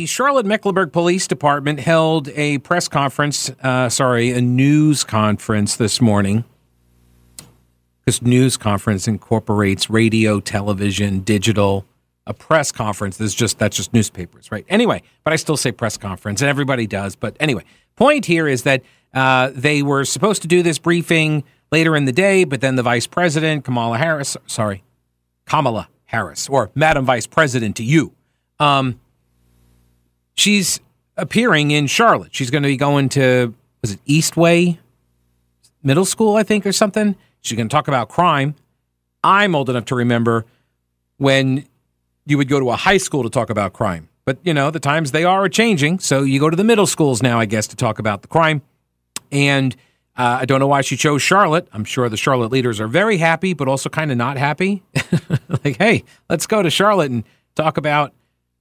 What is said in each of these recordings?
The Charlotte Mecklenburg Police Department held a press conference, uh, sorry, a news conference this morning. This news conference incorporates radio, television, digital. A press conference is just that's just newspapers, right? Anyway, but I still say press conference, and everybody does. But anyway, point here is that uh, they were supposed to do this briefing later in the day, but then the vice president, Kamala Harris, sorry, Kamala Harris, or Madam Vice President to you, um, she's appearing in Charlotte. She's going to be going to was it Eastway Middle School, I think, or something. She's going to talk about crime. I'm old enough to remember when you would go to a high school to talk about crime. But you know, the times they are changing, so you go to the middle schools now, I guess, to talk about the crime. And uh, I don't know why she chose Charlotte. I'm sure the Charlotte leaders are very happy, but also kind of not happy. like, hey, let's go to Charlotte and talk about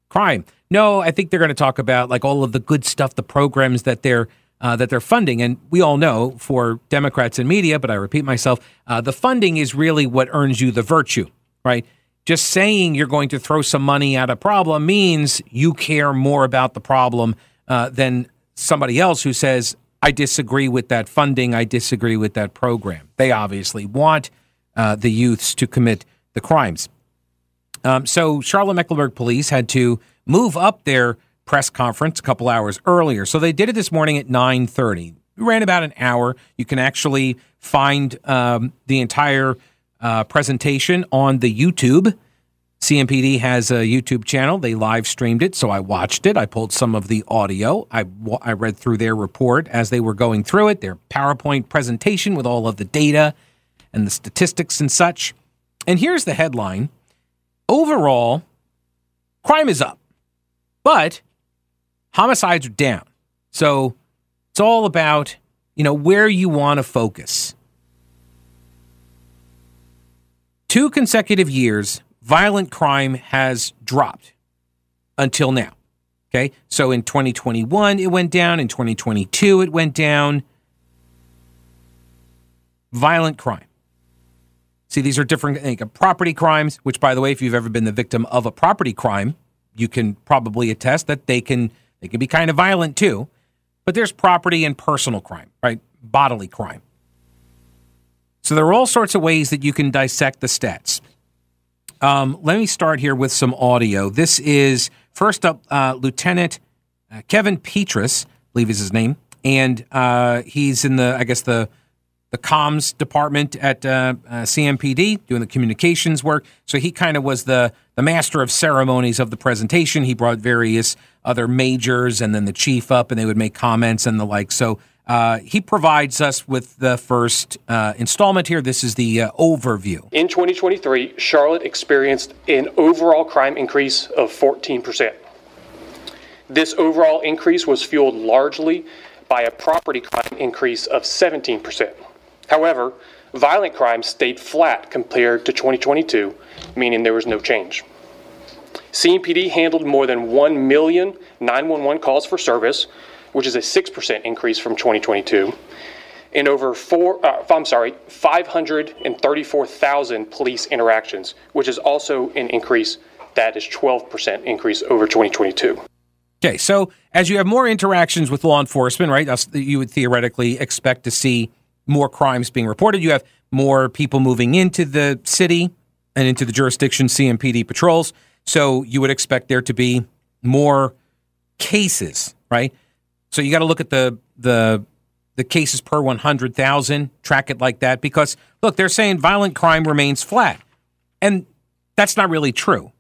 crime. No, I think they're going to talk about like all of the good stuff, the programs that they're uh, that they're funding. And we all know for Democrats and media, but I repeat myself, uh, the funding is really what earns you the virtue, right? Just saying you're going to throw some money at a problem means you care more about the problem uh, than somebody else who says, I disagree with that funding. I disagree with that program. They obviously want uh, the youths to commit the crimes. Um, so Charlotte Mecklenburg police had to move up their press conference a couple hours earlier. So they did it this morning at 9:30. It ran about an hour. You can actually find um, the entire uh, presentation on the YouTube. CMPD has a YouTube channel. They live streamed it, so I watched it. I pulled some of the audio. I, I read through their report as they were going through it, their PowerPoint presentation with all of the data and the statistics and such. And here's the headline Overall, crime is up, but homicides are down. So it's all about, you know, where you want to focus. Two consecutive years, violent crime has dropped until now. Okay. So in 2021, it went down. In 2022, it went down. Violent crime. See, these are different like, property crimes, which, by the way, if you've ever been the victim of a property crime, you can probably attest that they can they can be kind of violent too. But there's property and personal crime, right? Bodily crime. So there are all sorts of ways that you can dissect the stats. Um, let me start here with some audio. This is first up uh, Lieutenant uh, Kevin Petrus, I believe is his name, and uh, he's in the I guess the the comms department at uh, uh, CMPD doing the communications work. So he kind of was the the master of ceremonies of the presentation. He brought various other majors and then the chief up, and they would make comments and the like. So uh, he provides us with the first uh, installment here. This is the uh, overview. In 2023, Charlotte experienced an overall crime increase of 14%. This overall increase was fueled largely by a property crime increase of 17%. However, violent crimes stayed flat compared to 2022, meaning there was no change. CMPD handled more than 1 million 911 calls for service, which is a 6% increase from 2022, and over four, uh, I'm sorry, 534,000 police interactions, which is also an increase that is 12% increase over 2022. Okay, so as you have more interactions with law enforcement, right, you would theoretically expect to see more crimes being reported. You have more people moving into the city and into the jurisdiction CMPD patrols. So you would expect there to be more cases, right? So you got to look at the the the cases per 100,000, track it like that because look, they're saying violent crime remains flat. And that's not really true.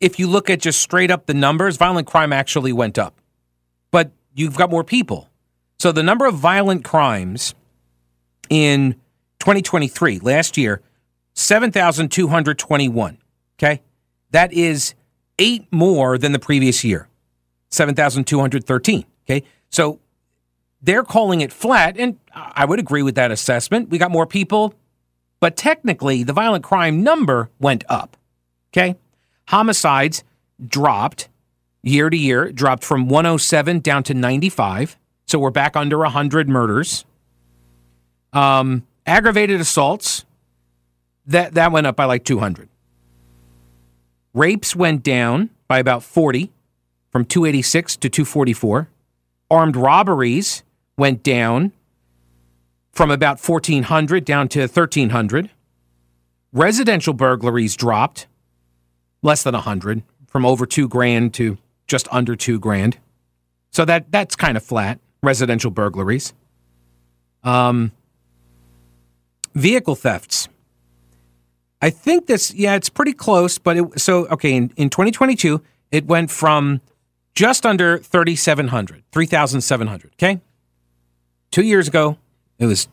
If you look at just straight up the numbers, violent crime actually went up. But you've got more people. So the number of violent crimes in 2023, last year, 7,221. Okay. That is eight more than the previous year, 7,213. Okay. So they're calling it flat. And I would agree with that assessment. We got more people, but technically the violent crime number went up. Okay. Homicides dropped year to year, dropped from 107 down to 95. So we're back under 100 murders. Um, aggravated assaults, that, that went up by like 200. Rapes went down by about 40 from 286 to 244. Armed robberies went down from about 1,400 down to 1,300. Residential burglaries dropped less than 100 from over two grand to just under two grand. So that that's kind of flat. Residential burglaries. Um, vehicle thefts. I think this, yeah, it's pretty close, but it, so, okay, in, in 2022, it went from just under 3,700, 3,700, okay? Two years ago, it was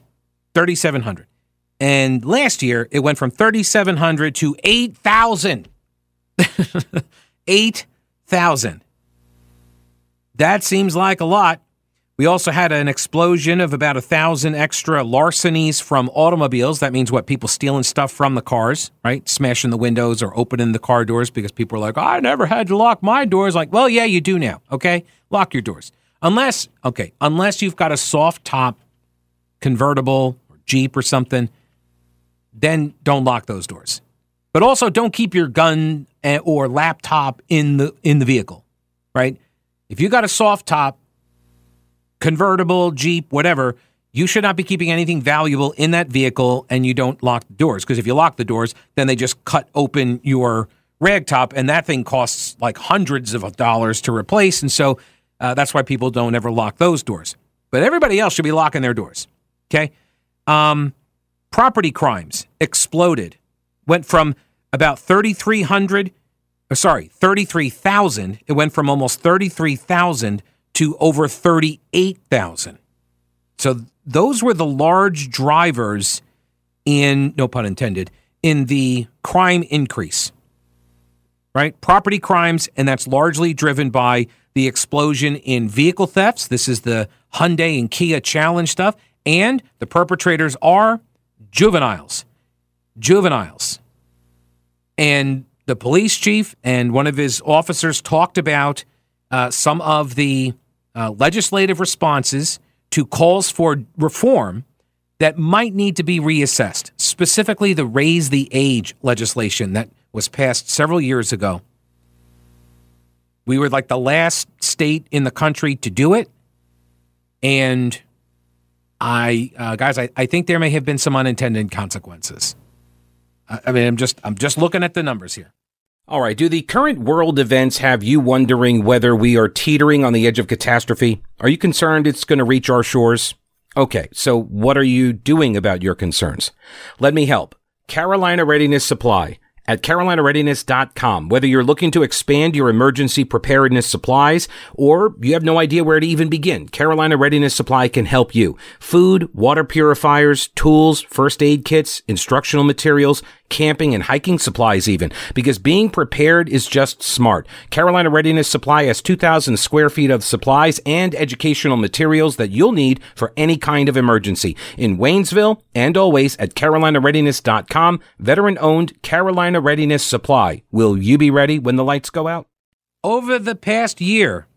3,700. And last year, it went from 3,700 to 8,000. 8,000. That seems like a lot. We also had an explosion of about a thousand extra larcenies from automobiles. That means what? People stealing stuff from the cars, right? Smashing the windows or opening the car doors because people are like, I never had to lock my doors. Like, well, yeah, you do now. Okay. Lock your doors. Unless, okay, unless you've got a soft top convertible or Jeep or something, then don't lock those doors. But also don't keep your gun eh, or laptop in the in the vehicle, right? If you got a soft top convertible, Jeep, whatever, you should not be keeping anything valuable in that vehicle and you don't lock the doors. Because if you lock the doors, then they just cut open your ragtop and that thing costs like hundreds of dollars to replace. And so uh, that's why people don't ever lock those doors. But everybody else should be locking their doors. Okay. Um, property crimes exploded, went from about 3,300, uh, sorry, 33,000. It went from almost 33,000 to over 38,000. So those were the large drivers in, no pun intended, in the crime increase, right? Property crimes, and that's largely driven by the explosion in vehicle thefts. This is the Hyundai and Kia challenge stuff. And the perpetrators are juveniles. Juveniles. And the police chief and one of his officers talked about uh, some of the uh, legislative responses to calls for reform that might need to be reassessed, specifically the raise the age legislation that was passed several years ago. We were like the last state in the country to do it. And I, uh, guys, I, I think there may have been some unintended consequences. I, I mean, I'm just, I'm just looking at the numbers here. All right. Do the current world events have you wondering whether we are teetering on the edge of catastrophe? Are you concerned it's going to reach our shores? Okay. So what are you doing about your concerns? Let me help. Carolina Readiness Supply at carolinareadiness.com. Whether you're looking to expand your emergency preparedness supplies or you have no idea where to even begin, Carolina Readiness Supply can help you. Food, water purifiers, tools, first aid kits, instructional materials, camping and hiking supplies even, because being prepared is just smart. Carolina Readiness Supply has 2,000 square feet of supplies and educational materials that you'll need for any kind of emergency. In Waynesville and always at carolinareadiness.com, veteran owned Carolina Readiness Supply. Will you be ready when the lights go out? Over the past year,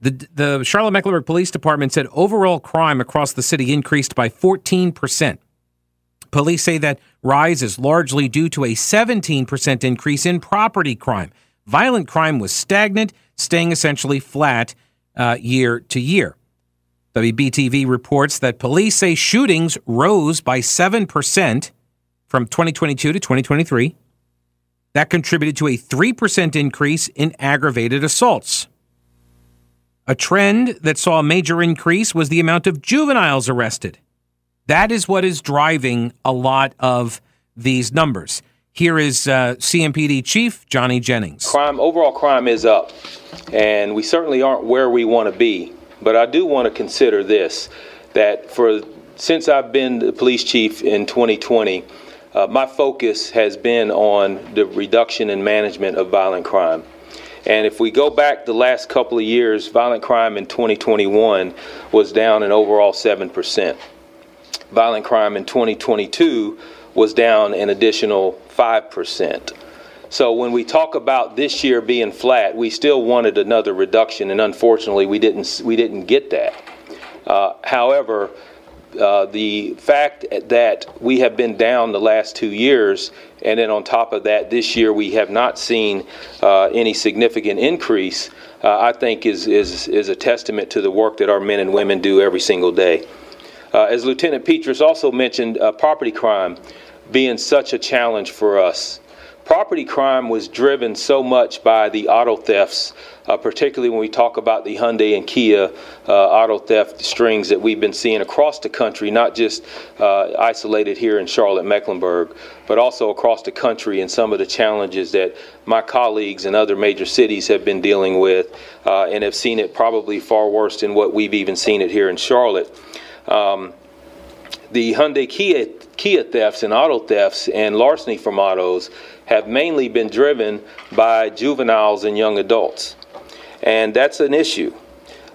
the, the Charlotte Mecklenburg Police Department said overall crime across the city increased by 14%. Police say that rise is largely due to a 17% increase in property crime. Violent crime was stagnant, staying essentially flat uh, year to year. WBTV reports that police say shootings rose by 7% from 2022 to 2023. That contributed to a 3% increase in aggravated assaults. A trend that saw a major increase was the amount of juveniles arrested. That is what is driving a lot of these numbers. Here is uh, CMPD Chief Johnny Jennings. Crime, overall crime is up, and we certainly aren't where we want to be. But I do want to consider this: that for since I've been the police chief in 2020, uh, my focus has been on the reduction and management of violent crime. And if we go back the last couple of years, violent crime in 2021 was down an overall 7%. Violent crime in 2022 was down an additional 5%. So when we talk about this year being flat, we still wanted another reduction, and unfortunately, we didn't we didn't get that. Uh, however, uh, the fact that we have been down the last two years, and then on top of that, this year we have not seen uh, any significant increase, uh, I think is, is, is a testament to the work that our men and women do every single day. Uh, as Lieutenant Petrus also mentioned, uh, property crime being such a challenge for us property crime was driven so much by the auto thefts, uh, particularly when we talk about the Hyundai and Kia uh, auto theft strings that we've been seeing across the country, not just uh, isolated here in Charlotte, Mecklenburg, but also across the country and some of the challenges that my colleagues in other major cities have been dealing with uh, and have seen it probably far worse than what we've even seen it here in Charlotte. Um, the Hyundai Kia, Kia thefts and auto thefts and larceny from autos have mainly been driven by juveniles and young adults. And that's an issue.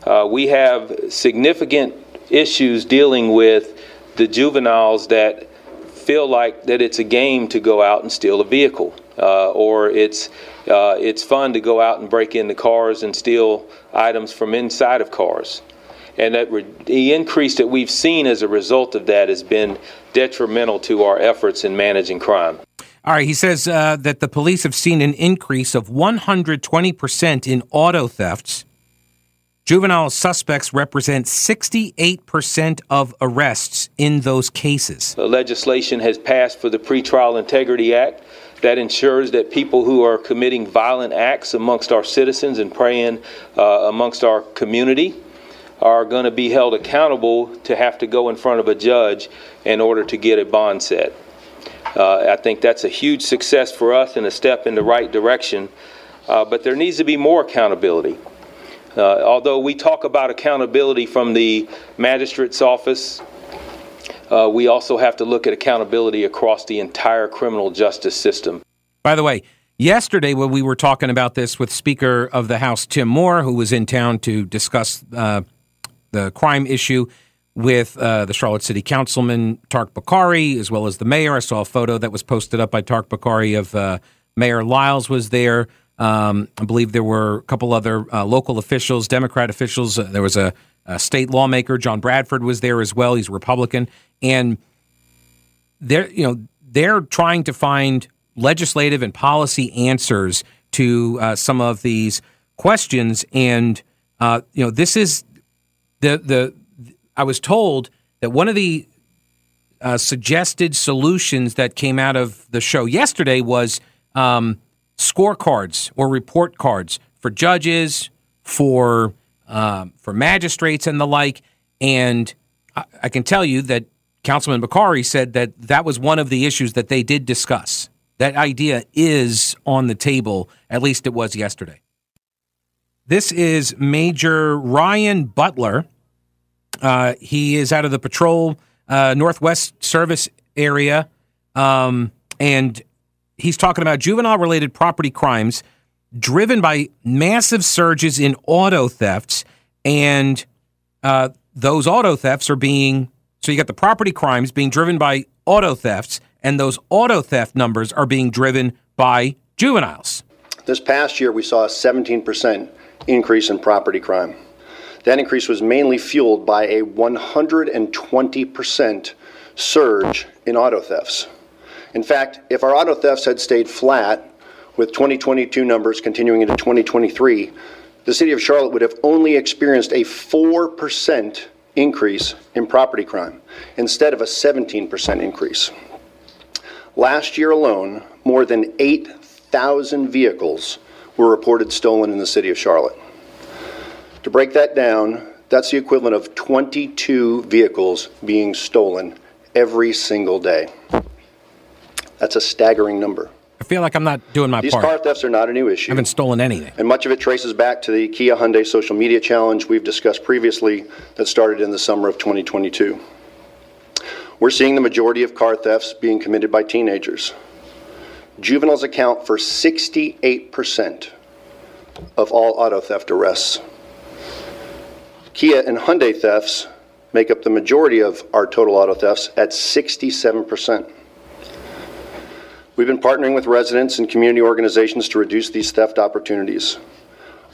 Uh, we have significant issues dealing with the juveniles that feel like that it's a game to go out and steal a vehicle, uh, or it's uh, it's fun to go out and break into cars and steal items from inside of cars. And that re- the increase that we've seen as a result of that has been detrimental to our efforts in managing crime. All right, he says uh, that the police have seen an increase of 120% in auto thefts. Juvenile suspects represent 68% of arrests in those cases. The legislation has passed for the Pretrial Integrity Act that ensures that people who are committing violent acts amongst our citizens and preying uh, amongst our community are going to be held accountable to have to go in front of a judge in order to get a bond set. Uh, I think that's a huge success for us and a step in the right direction. Uh, but there needs to be more accountability. Uh, although we talk about accountability from the magistrate's office, uh, we also have to look at accountability across the entire criminal justice system. By the way, yesterday when we were talking about this with Speaker of the House Tim Moore, who was in town to discuss uh, the crime issue, with uh, the Charlotte City Councilman Tariq Bokhari, as well as the mayor. I saw a photo that was posted up by Tariq Bokhari of uh, Mayor Lyles was there. Um, I believe there were a couple other uh, local officials, Democrat officials. Uh, there was a, a, state lawmaker, John Bradford, was there as well. He's a Republican, and they're you know they're trying to find legislative and policy answers to uh, some of these questions. And uh, you know this is the the I was told that one of the uh, suggested solutions that came out of the show yesterday was um, scorecards or report cards for judges, for um, for magistrates, and the like. And I, I can tell you that Councilman Bokhari said that that was one of the issues that they did discuss. That idea is on the table, at least it was yesterday. This is Major Ryan Butler. Uh, he is out of the patrol uh, Northwest Service area, um, and he's talking about juvenile related property crimes driven by massive surges in auto thefts, and uh, those auto thefts are being so you got the property crimes being driven by auto thefts, and those auto theft numbers are being driven by juveniles. This past year, we saw a 17% increase in property crime. That increase was mainly fueled by a 120% surge in auto thefts. In fact, if our auto thefts had stayed flat, with 2022 numbers continuing into 2023, the city of Charlotte would have only experienced a 4% increase in property crime instead of a 17% increase. Last year alone, more than 8,000 vehicles were reported stolen in the city of Charlotte. To break that down, that's the equivalent of 22 vehicles being stolen every single day. That's a staggering number. I feel like I'm not doing my These part. These car thefts are not a new issue. I haven't stolen anything. And much of it traces back to the Kia Hyundai social media challenge we've discussed previously that started in the summer of 2022. We're seeing the majority of car thefts being committed by teenagers. Juveniles account for 68% of all auto theft arrests. Kia and Hyundai thefts make up the majority of our total auto thefts at 67%. We've been partnering with residents and community organizations to reduce these theft opportunities.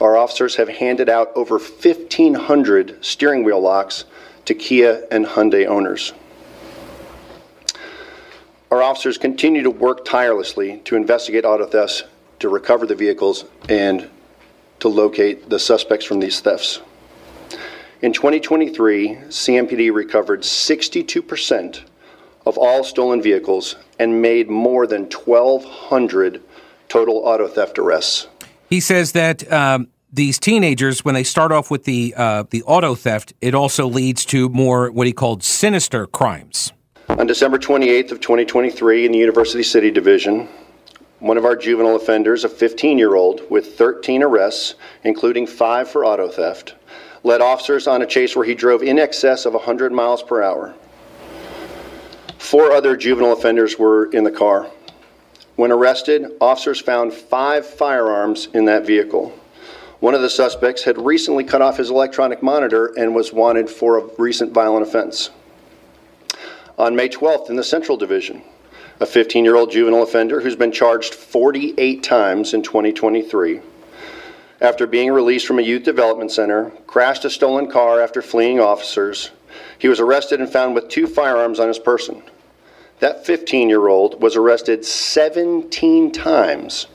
Our officers have handed out over 1,500 steering wheel locks to Kia and Hyundai owners. Our officers continue to work tirelessly to investigate auto thefts, to recover the vehicles, and to locate the suspects from these thefts. In 2023, CMPD recovered 62% of all stolen vehicles and made more than 1,200 total auto theft arrests. He says that um, these teenagers, when they start off with the uh, the auto theft, it also leads to more what he called sinister crimes. On December 28th of 2023, in the University City Division, one of our juvenile offenders, a 15-year-old with 13 arrests, including five for auto theft, led officers on a chase where he drove in excess of 100 miles per hour. Four other juvenile offenders were in the car. When arrested, officers found five firearms in that vehicle. One of the suspects had recently cut off his electronic monitor and was wanted for a recent violent offense. On May 12th, in the Central Division, a 15 year old juvenile offender who's been charged 48 times in 2023 after being released from a youth development center, crashed a stolen car after fleeing officers. He was arrested and found with two firearms on his person. That 15 year old was arrested 17 times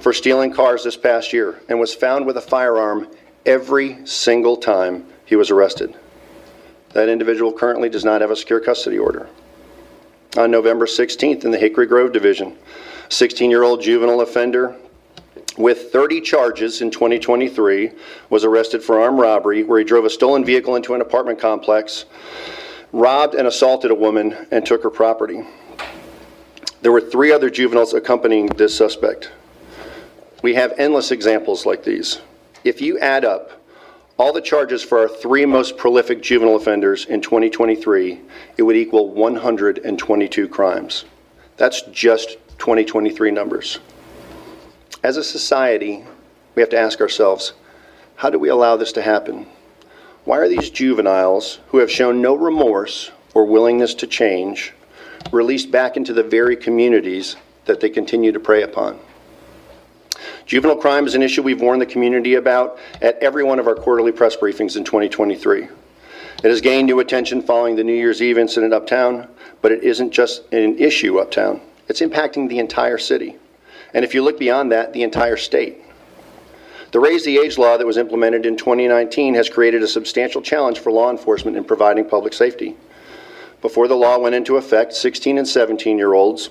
for stealing cars this past year and was found with a firearm every single time he was arrested. That individual currently does not have a secure custody order. On November 16th, in the Hickory Grove Division, 16 year old juvenile offender with 30 charges in 2023, was arrested for armed robbery, where he drove a stolen vehicle into an apartment complex, robbed and assaulted a woman, and took her property. There were three other juveniles accompanying this suspect. We have endless examples like these. If you add up all the charges for our three most prolific juvenile offenders in 2023, it would equal 122 crimes. That's just 2023 numbers. As a society, we have to ask ourselves how do we allow this to happen? Why are these juveniles, who have shown no remorse or willingness to change, released back into the very communities that they continue to prey upon? Juvenile crime is an issue we've warned the community about at every one of our quarterly press briefings in 2023. It has gained new attention following the New Year's Eve incident uptown, but it isn't just an issue uptown, it's impacting the entire city and if you look beyond that, the entire state. The Raise the Age law that was implemented in 2019 has created a substantial challenge for law enforcement in providing public safety. Before the law went into effect, 16 and 17 year olds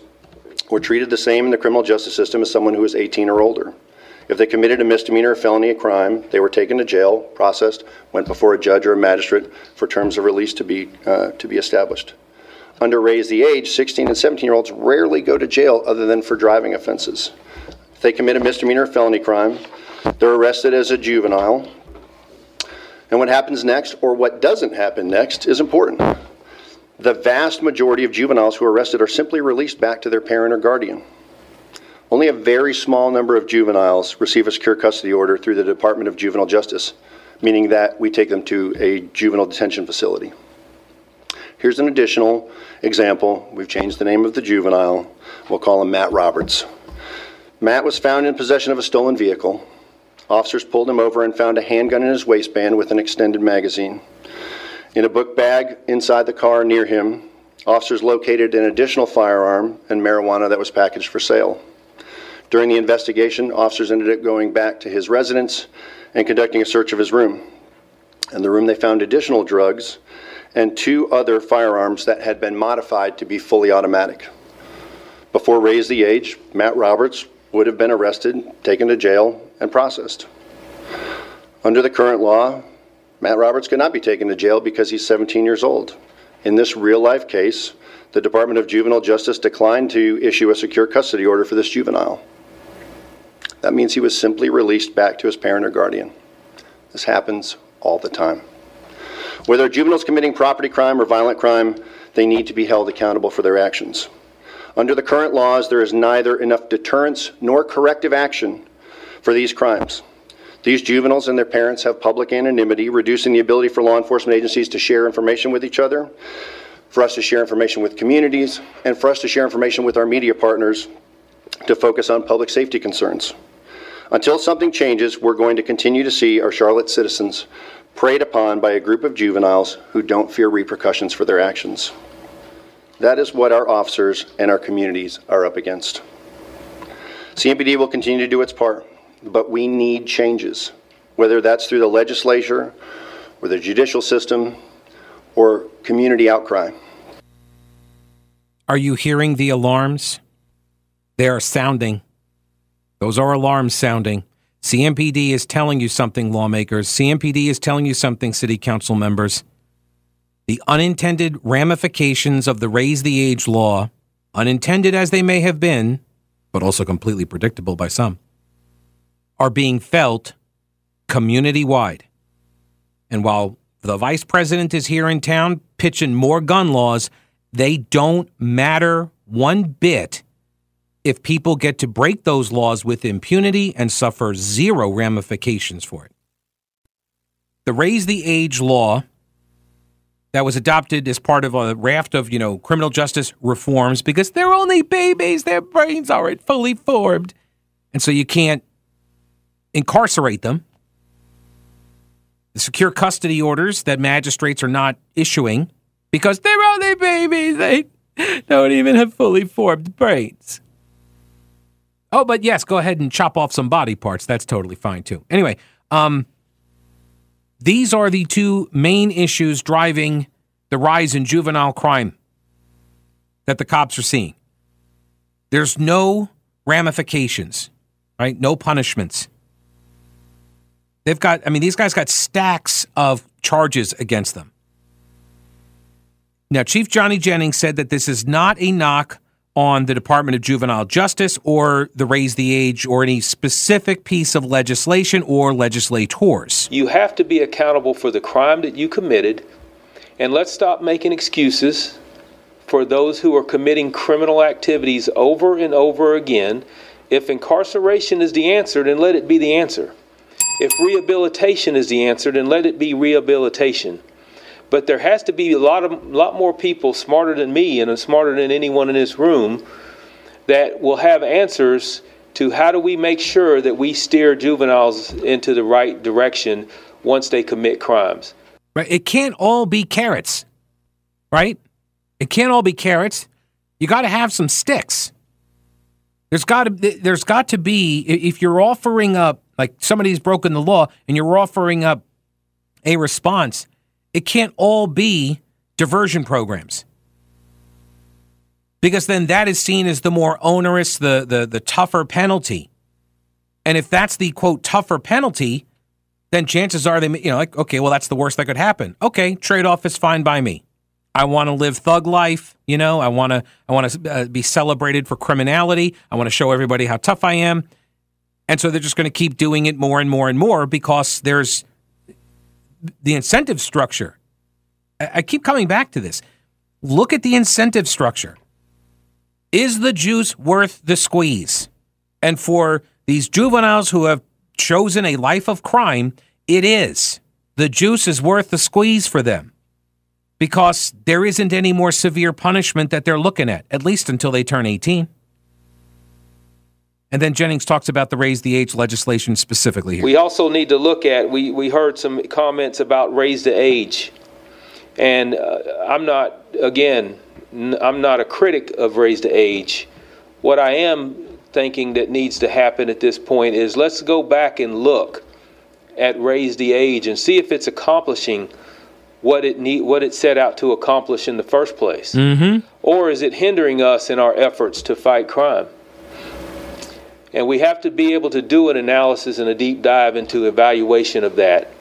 were treated the same in the criminal justice system as someone who was 18 or older. If they committed a misdemeanor or felony a crime, they were taken to jail, processed, went before a judge or a magistrate for terms of release to be, uh, to be established under raise the age, 16 and 17 year olds rarely go to jail other than for driving offenses. If they commit a misdemeanor or felony crime, they're arrested as a juvenile. And what happens next, or what doesn't happen next, is important. The vast majority of juveniles who are arrested are simply released back to their parent or guardian. Only a very small number of juveniles receive a secure custody order through the Department of Juvenile Justice, meaning that we take them to a juvenile detention facility. Here's an additional example. We've changed the name of the juvenile. We'll call him Matt Roberts. Matt was found in possession of a stolen vehicle. Officers pulled him over and found a handgun in his waistband with an extended magazine. In a book bag inside the car near him, officers located an additional firearm and marijuana that was packaged for sale. During the investigation, officers ended up going back to his residence and conducting a search of his room. In the room, they found additional drugs and two other firearms that had been modified to be fully automatic. Before Raise the Age, Matt Roberts would have been arrested, taken to jail, and processed. Under the current law, Matt Roberts could not be taken to jail because he's 17 years old. In this real life case, the Department of Juvenile Justice declined to issue a secure custody order for this juvenile. That means he was simply released back to his parent or guardian. This happens all the time. Whether a juvenile is committing property crime or violent crime, they need to be held accountable for their actions. Under the current laws, there is neither enough deterrence nor corrective action for these crimes. These juveniles and their parents have public anonymity, reducing the ability for law enforcement agencies to share information with each other, for us to share information with communities, and for us to share information with our media partners to focus on public safety concerns. Until something changes, we're going to continue to see our Charlotte citizens preyed upon by a group of juveniles who don't fear repercussions for their actions. That is what our officers and our communities are up against. CMPD will continue to do its part, but we need changes, whether that's through the legislature or the judicial system or community outcry. Are you hearing the alarms? They are sounding. Those are alarms sounding. CMPD is telling you something, lawmakers. CMPD is telling you something, city council members. The unintended ramifications of the raise the age law, unintended as they may have been, but also completely predictable by some, are being felt community wide. And while the vice president is here in town pitching more gun laws, they don't matter one bit if people get to break those laws with impunity and suffer zero ramifications for it. The raise the age law that was adopted as part of a raft of, you know, criminal justice reforms because they're only babies, their brains aren't fully formed. And so you can't incarcerate them. The secure custody orders that magistrates are not issuing because they're only babies, they don't even have fully formed brains. Oh, but yes, go ahead and chop off some body parts. That's totally fine too. Anyway, um, these are the two main issues driving the rise in juvenile crime that the cops are seeing. There's no ramifications, right? No punishments. They've got, I mean, these guys got stacks of charges against them. Now, Chief Johnny Jennings said that this is not a knock on the Department of Juvenile Justice or the Raise the Age or any specific piece of legislation or legislators. You have to be accountable for the crime that you committed, and let's stop making excuses for those who are committing criminal activities over and over again. If incarceration is the answer, then let it be the answer. If rehabilitation is the answer, then let it be rehabilitation. But there has to be a lot of lot more people smarter than me and smarter than anyone in this room that will have answers to how do we make sure that we steer juveniles into the right direction once they commit crimes. Right. It can't all be carrots. Right? It can't all be carrots. You got to have some sticks. There's got to there's got to be if you're offering up like somebody's broken the law and you're offering up a response it can't all be diversion programs. Because then that is seen as the more onerous, the, the, the tougher penalty. And if that's the quote tougher penalty, then chances are they, you know, like, okay, well, that's the worst that could happen. Okay, trade off is fine by me. I want to live thug life, you know. I want to, I want to uh, be celebrated for criminality. I want to show everybody how tough I am, and so they're just going to keep doing it more and more and more because there's the incentive structure. I keep coming back to this. Look at the incentive structure. Is the juice worth the squeeze? And for these juveniles who have chosen a life of crime, it is. The juice is worth the squeeze for them because there isn't any more severe punishment that they're looking at, at least until they turn 18. And then Jennings talks about the raise the age legislation specifically here. We also need to look at, we, we heard some comments about raise the age. And uh, I'm not, again, n- I'm not a critic of raise the age. What I am thinking that needs to happen at this point is let's go back and look at raise the age and see if it's accomplishing what it need, what it set out to accomplish in the first place, mm-hmm. or is it hindering us in our efforts to fight crime? And we have to be able to do an analysis and a deep dive into evaluation of that.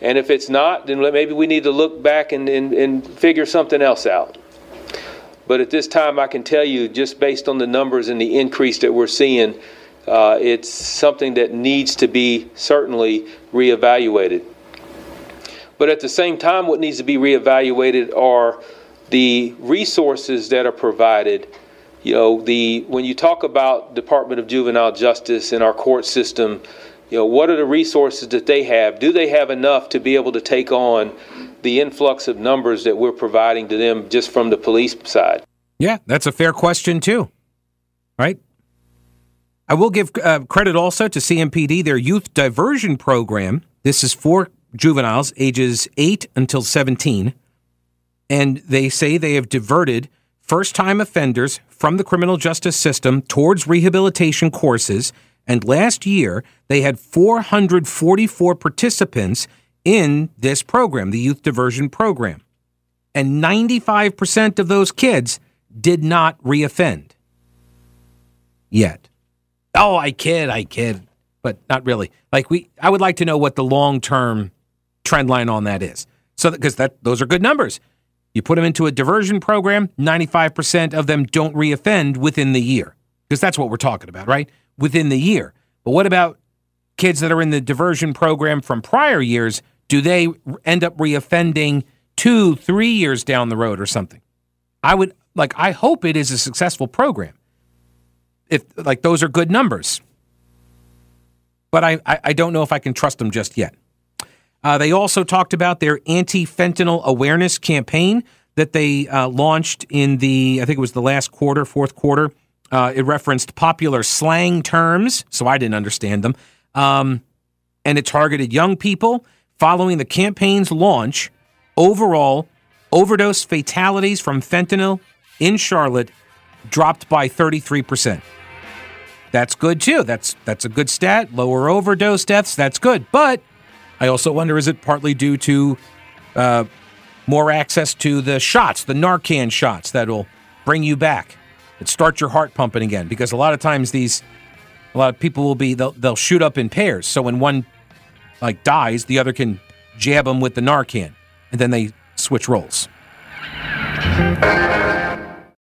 And if it's not, then maybe we need to look back and, and, and figure something else out. But at this time, I can tell you, just based on the numbers and the increase that we're seeing, uh, it's something that needs to be certainly reevaluated. But at the same time, what needs to be reevaluated are the resources that are provided you know, the when you talk about Department of Juvenile Justice and our court system, You know, what are the resources that they have? Do they have enough to be able to take on the influx of numbers that we're providing to them just from the police side? Yeah, that's a fair question too. Right? I will give uh, credit also to CMPD, their youth diversion program. This is for juveniles ages 8 until 17. And they say they have diverted first time offenders from the criminal justice system towards rehabilitation courses. And last year, they had 444 participants in this program, the Youth Diversion Program. And 95% of those kids did not reoffend yet. Oh, I kid, I kid, but not really. Like we, I would like to know what the long term trend line on that is. So because that, that those are good numbers. You put them into a diversion program, 95% of them don't reoffend within the year. Because that's what we're talking about, right? Within the year. But what about kids that are in the diversion program from prior years? Do they end up reoffending two, three years down the road or something? I would like, I hope it is a successful program. If like those are good numbers. But I, I, I don't know if I can trust them just yet. Uh, they also talked about their anti fentanyl awareness campaign that they uh, launched in the, I think it was the last quarter, fourth quarter. Uh, it referenced popular slang terms, so I didn't understand them. Um, and it targeted young people. Following the campaign's launch, overall overdose fatalities from fentanyl in Charlotte dropped by 33%. That's good too. That's that's a good stat. Lower overdose deaths, that's good. But I also wonder is it partly due to uh, more access to the shots, the Narcan shots that will bring you back and start your heart pumping again? Because a lot of times these, a lot of people will be they'll, they'll shoot up in pairs. So when one like dies, the other can jab them with the Narcan, and then they switch roles.